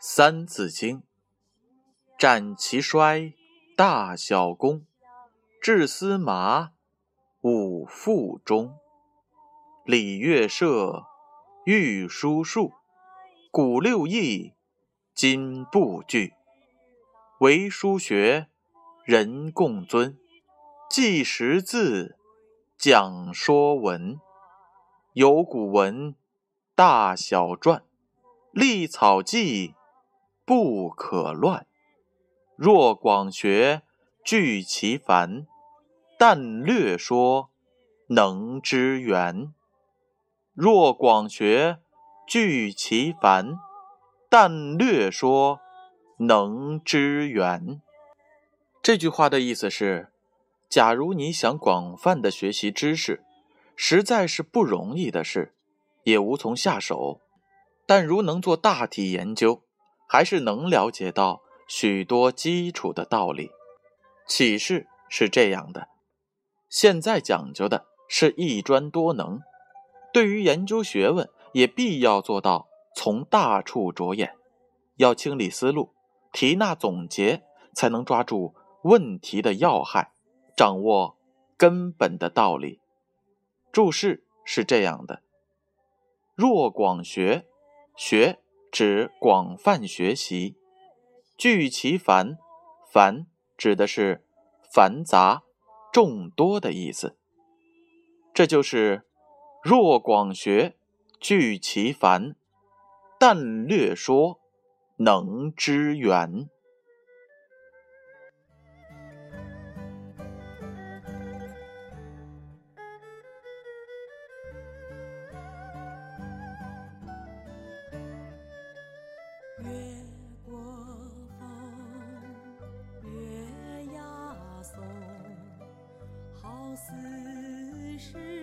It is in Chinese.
三字经》：战其衰，大小功，至司马，五腹中。礼乐射，御书数，古六艺，今不惧。为书学，人共尊；记识字，讲说文。有古文，大小篆，立草纪。不可乱。若广学，具其繁；但略说，能知源。若广学，具其繁；但略说，能知源。这句话的意思是：假如你想广泛的学习知识，实在是不容易的事，也无从下手。但如能做大体研究，还是能了解到许多基础的道理。启示是这样的：现在讲究的是一专多能，对于研究学问，也必要做到从大处着眼，要清理思路，提纳总结，才能抓住问题的要害，掌握根本的道理。注释是这样的：若广学，学。指广泛学习，聚其繁，繁指的是繁杂、众多的意思。这就是若广学，聚其繁，但略说，能知源。是